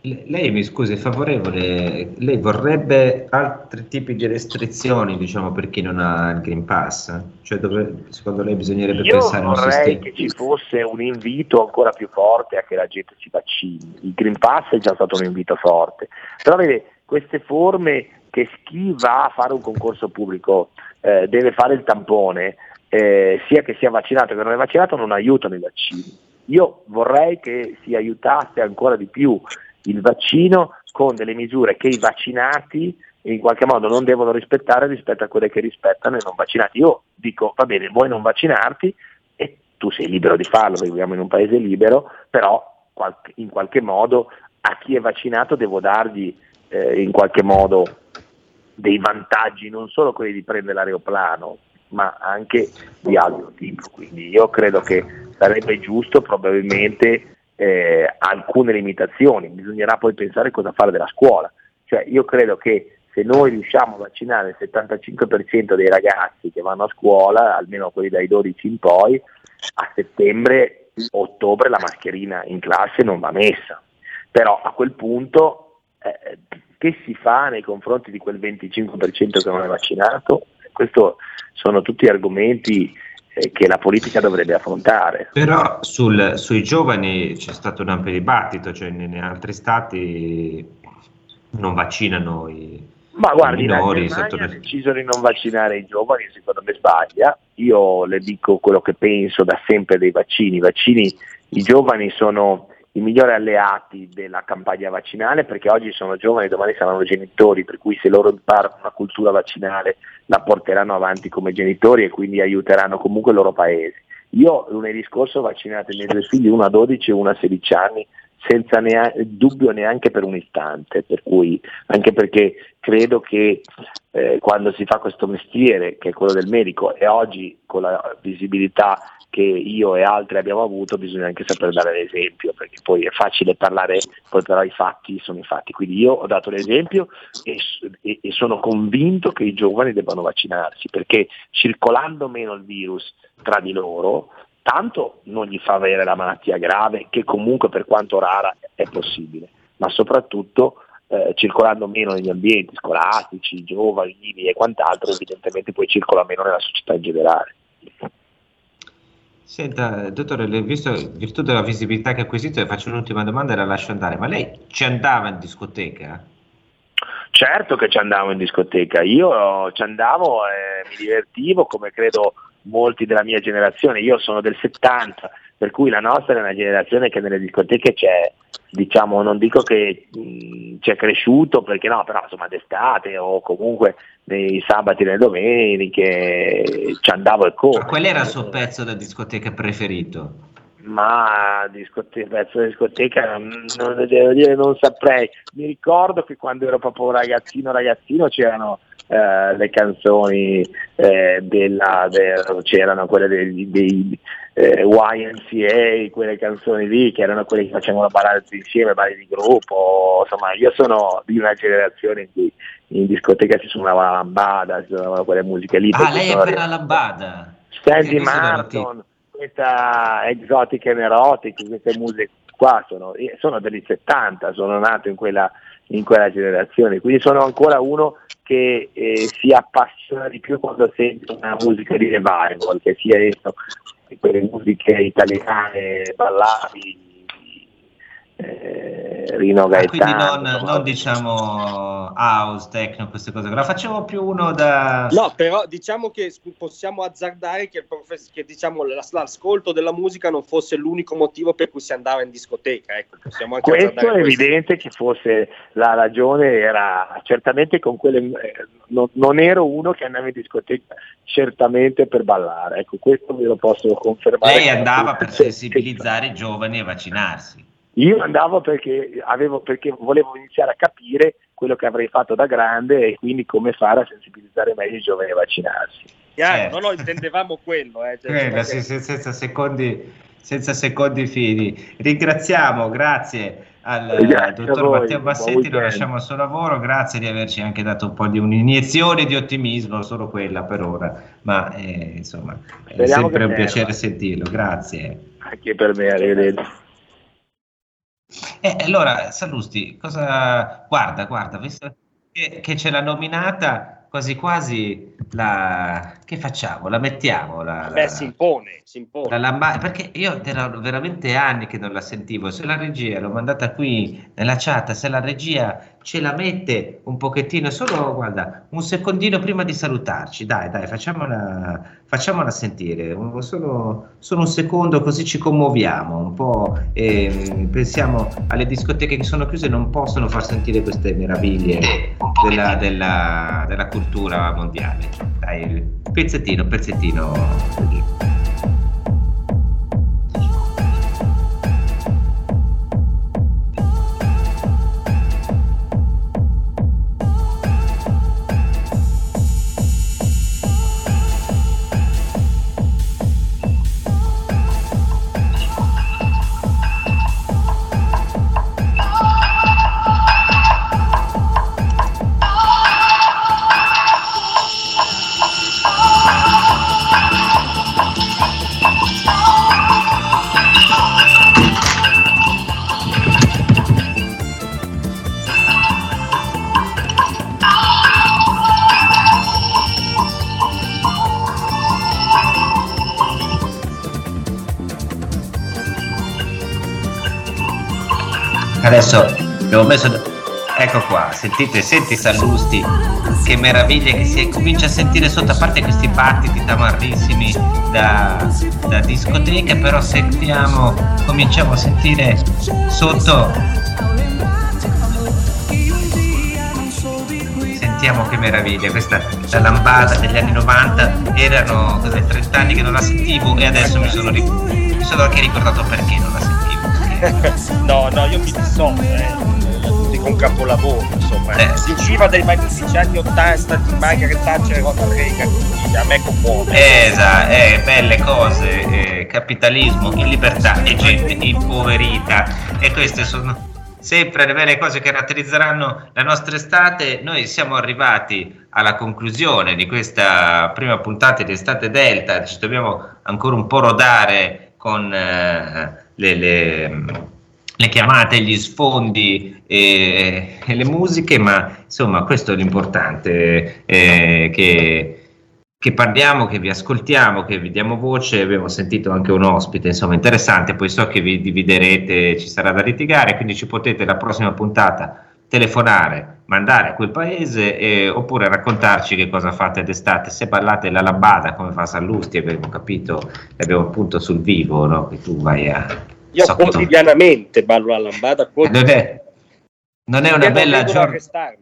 [SPEAKER 2] Lei mi scusi, è favorevole, lei vorrebbe altri tipi di restrizioni, diciamo, per chi non ha il Green Pass? Cioè, dove, secondo lei bisognerebbe
[SPEAKER 11] Io
[SPEAKER 2] pensare a un sistema?
[SPEAKER 11] vorrei che ci fosse un invito ancora più forte a che la gente si vaccini. Il Green Pass è già stato un invito forte, però vede, queste forme che chi va a fare un concorso pubblico eh, deve fare il tampone, eh, sia che sia vaccinato che non è vaccinato, non aiutano i vaccini io vorrei che si aiutasse ancora di più il vaccino con delle misure che i vaccinati in qualche modo non devono rispettare rispetto a quelle che rispettano i non vaccinati. Io dico, va bene, vuoi non vaccinarti e tu sei libero di farlo, viviamo in un paese libero, però in qualche modo a chi è vaccinato devo dargli eh, in qualche modo dei vantaggi, non solo quelli di prendere l'aeroplano, ma anche di altro tipo. Quindi io credo che sarebbe giusto probabilmente eh, alcune limitazioni, bisognerà poi pensare cosa fare della scuola. Cioè io credo che se noi riusciamo a vaccinare il 75% dei ragazzi che vanno a scuola, almeno quelli dai 12 in poi, a settembre, ottobre la mascherina in classe non va messa. Però a quel punto eh, che si fa nei confronti di quel 25% che non è vaccinato? Questi sono tutti argomenti che la politica dovrebbe affrontare.
[SPEAKER 2] Però sul, sui giovani c'è stato un ampio dibattito, cioè in, altri stati non vaccinano i,
[SPEAKER 11] ma guardi, minori, la Germania ha deciso di non vaccinare i giovani, secondo me sbaglia. Io le dico quello che penso da sempre dei vaccini. I vaccini, i giovani sono i migliori alleati della campagna vaccinale perché oggi sono giovani, domani saranno genitori, per cui se loro imparano una cultura vaccinale la porteranno avanti come genitori e quindi aiuteranno comunque il loro paese. Io lunedì scorso ho vaccinato i miei due figli, uno a 12 e uno a 16 anni, senza neanche, dubbio neanche per un istante, per cui, anche perché credo che eh, quando si fa questo mestiere, che è quello del medico, e oggi con la visibilità che io e altri abbiamo avuto bisogna anche saper dare l'esempio, perché poi è facile parlare, poi però i fatti sono i fatti. Quindi io ho dato l'esempio e, e, e sono convinto che i giovani debbano vaccinarsi, perché circolando meno il virus tra di loro, tanto non gli fa avere la malattia grave, che comunque per quanto rara è possibile, ma soprattutto eh, circolando meno negli ambienti scolastici, giovanili e quant'altro, evidentemente poi circola meno nella società in generale.
[SPEAKER 2] Senta, dottore, visto, virtù della visibilità che ha acquisito, le faccio un'ultima domanda e la lascio andare. Ma lei ci andava in discoteca?
[SPEAKER 11] Certo che ci andavo in discoteca, io ci andavo e mi divertivo come credo molti della mia generazione, io sono del 70, per cui la nostra è una generazione che nelle discoteche c'è, diciamo, non dico che mh, c'è cresciuto, perché no, però insomma d'estate o comunque nei sabati e le domeniche ci andavo e come.
[SPEAKER 2] Qual era il suo pezzo da discoteca preferito?
[SPEAKER 11] Ma discoteca, pezzo di discoteca non, non, devo dire, non saprei. Mi ricordo che quando ero proprio ragazzino ragazzino c'erano eh, le canzoni eh, della, de, c'erano quelle dei, dei eh, YMCA, quelle canzoni lì che erano quelle che facevano ballare insieme, balli di gruppo, insomma io sono di una generazione in cui in discoteca si suonava la lambada, si suonavano quelle musiche lì.
[SPEAKER 2] Ah, lei è per la lambada?
[SPEAKER 11] Sandy Martin, questa exotic and erotic, queste musiche qua sono, sono degli 70, sono nato in quella, in quella generazione, quindi sono ancora uno che eh, si appassiona di più quando sente una musica di revival, che sia quelle musiche italiane ballabili eh, Rino Gaetano.
[SPEAKER 2] quindi non, non, diciamo house, techno, queste cose. La facciamo più uno da...
[SPEAKER 3] No, però diciamo che possiamo azzardare che, profes- che diciamo, l'ascolto della musica non fosse l'unico motivo per cui si andava in discoteca. Ecco,
[SPEAKER 11] possiamo anche questo è questo. evidente che fosse la ragione, era certamente con quelle... Eh, non, non, ero uno che andava in discoteca certamente per ballare, ecco, questo ve lo posso confermare.
[SPEAKER 2] Lei andava per sensibilizzare i giovani a vaccinarsi.
[SPEAKER 11] Io andavo perché, avevo, perché volevo iniziare a capire quello che avrei fatto da grande e quindi come fare a sensibilizzare meglio i giovani a vaccinarsi.
[SPEAKER 3] Chiaro, certo. no, no, intendevamo quello. Eh,
[SPEAKER 2] cioè, quello sì, sì, senza, secondi, senza secondi fini. Ringraziamo, grazie al grazie dottor voi, Matteo Bassetti, lo lasciamo al suo lavoro, grazie di averci anche dato un po' di un'iniezione di ottimismo, solo quella per ora, ma eh, insomma Speriamo è sempre un piacere sentirlo, grazie.
[SPEAKER 11] Anche per me, arrivederci.
[SPEAKER 2] Eh, allora, Salusti, cosa... Guarda, guarda, visto che, che ce l'ha nominata, quasi quasi la... Che facciamo? La mettiamo? La,
[SPEAKER 3] Beh, si impone, si impone.
[SPEAKER 2] La lamba... Perché io erano veramente anni che non la sentivo. Se la regia, l'ho mandata qui nella chat, se la regia ce la mette un pochettino, solo guarda, un secondino prima di salutarci, dai, dai, facciamola, facciamola sentire, solo, solo, un secondo così ci commuoviamo un po' e pensiamo alle discoteche che sono chiuse non possono far sentire queste meraviglie della, della, della cultura mondiale. Dai, pezzettino, pezzettino. Messo. Ecco qua, sentite, senti Sallusti, che meraviglia che si comincia a sentire sotto, a parte questi battiti tamarrissimi da, da discoteca, però sentiamo, cominciamo a sentire sotto sentiamo che meraviglia, questa la lambada degli anni 90, erano 30 anni che non la sentivo e adesso mi sono, mi sono anche ricordato perché non la sentivo.
[SPEAKER 3] no, no, io mi dissocio, eh. Dico un capolavoro, insomma. Eh. Si usciva dai magnifici anni 80 di Margaret Thatcher e Ronald Reagan, quindi a me commuove.
[SPEAKER 2] Esatto, eh, belle cose, eh, capitalismo in libertà e gente impoverita. E queste sono sempre le belle cose che caratterizzeranno la nostra estate. Noi siamo arrivati alla conclusione di questa prima puntata di Estate Delta, ci dobbiamo ancora un po' rodare con eh, le, le, le, chiamate, gli sfondi e, e, le musiche, ma insomma questo è l'importante, eh, che che parliamo, che vi ascoltiamo, che vi diamo voce, abbiamo sentito anche un ospite, insomma interessante, poi so che vi dividerete, ci sarà da litigare, quindi ci potete la prossima puntata telefonare, mandare a quel paese eh, oppure raccontarci che cosa fate d'estate, se ballate la lambada come fa Sallusti, abbiamo capito, abbiamo appunto sul vivo, no? che tu vai a...
[SPEAKER 3] Io sotto. quotidianamente ballo la lambada.
[SPEAKER 2] Non è, non è una bella giornata.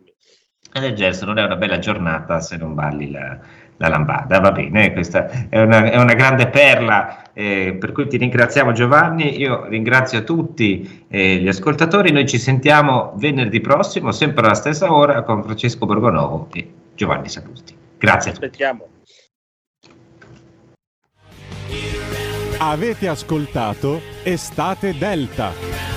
[SPEAKER 2] non è una bella giornata se non balli la, la lambada, va bene, questa è una, è una grande perla, eh, per cui ti ringraziamo Giovanni, io ringrazio tutti eh, gli ascoltatori, noi ci sentiamo venerdì prossimo, sempre alla stessa ora, con Francesco Borgonovo e Giovanni Salusti. Grazie a tutti. Aspettiamo.
[SPEAKER 1] Avete ascoltato Estate Delta.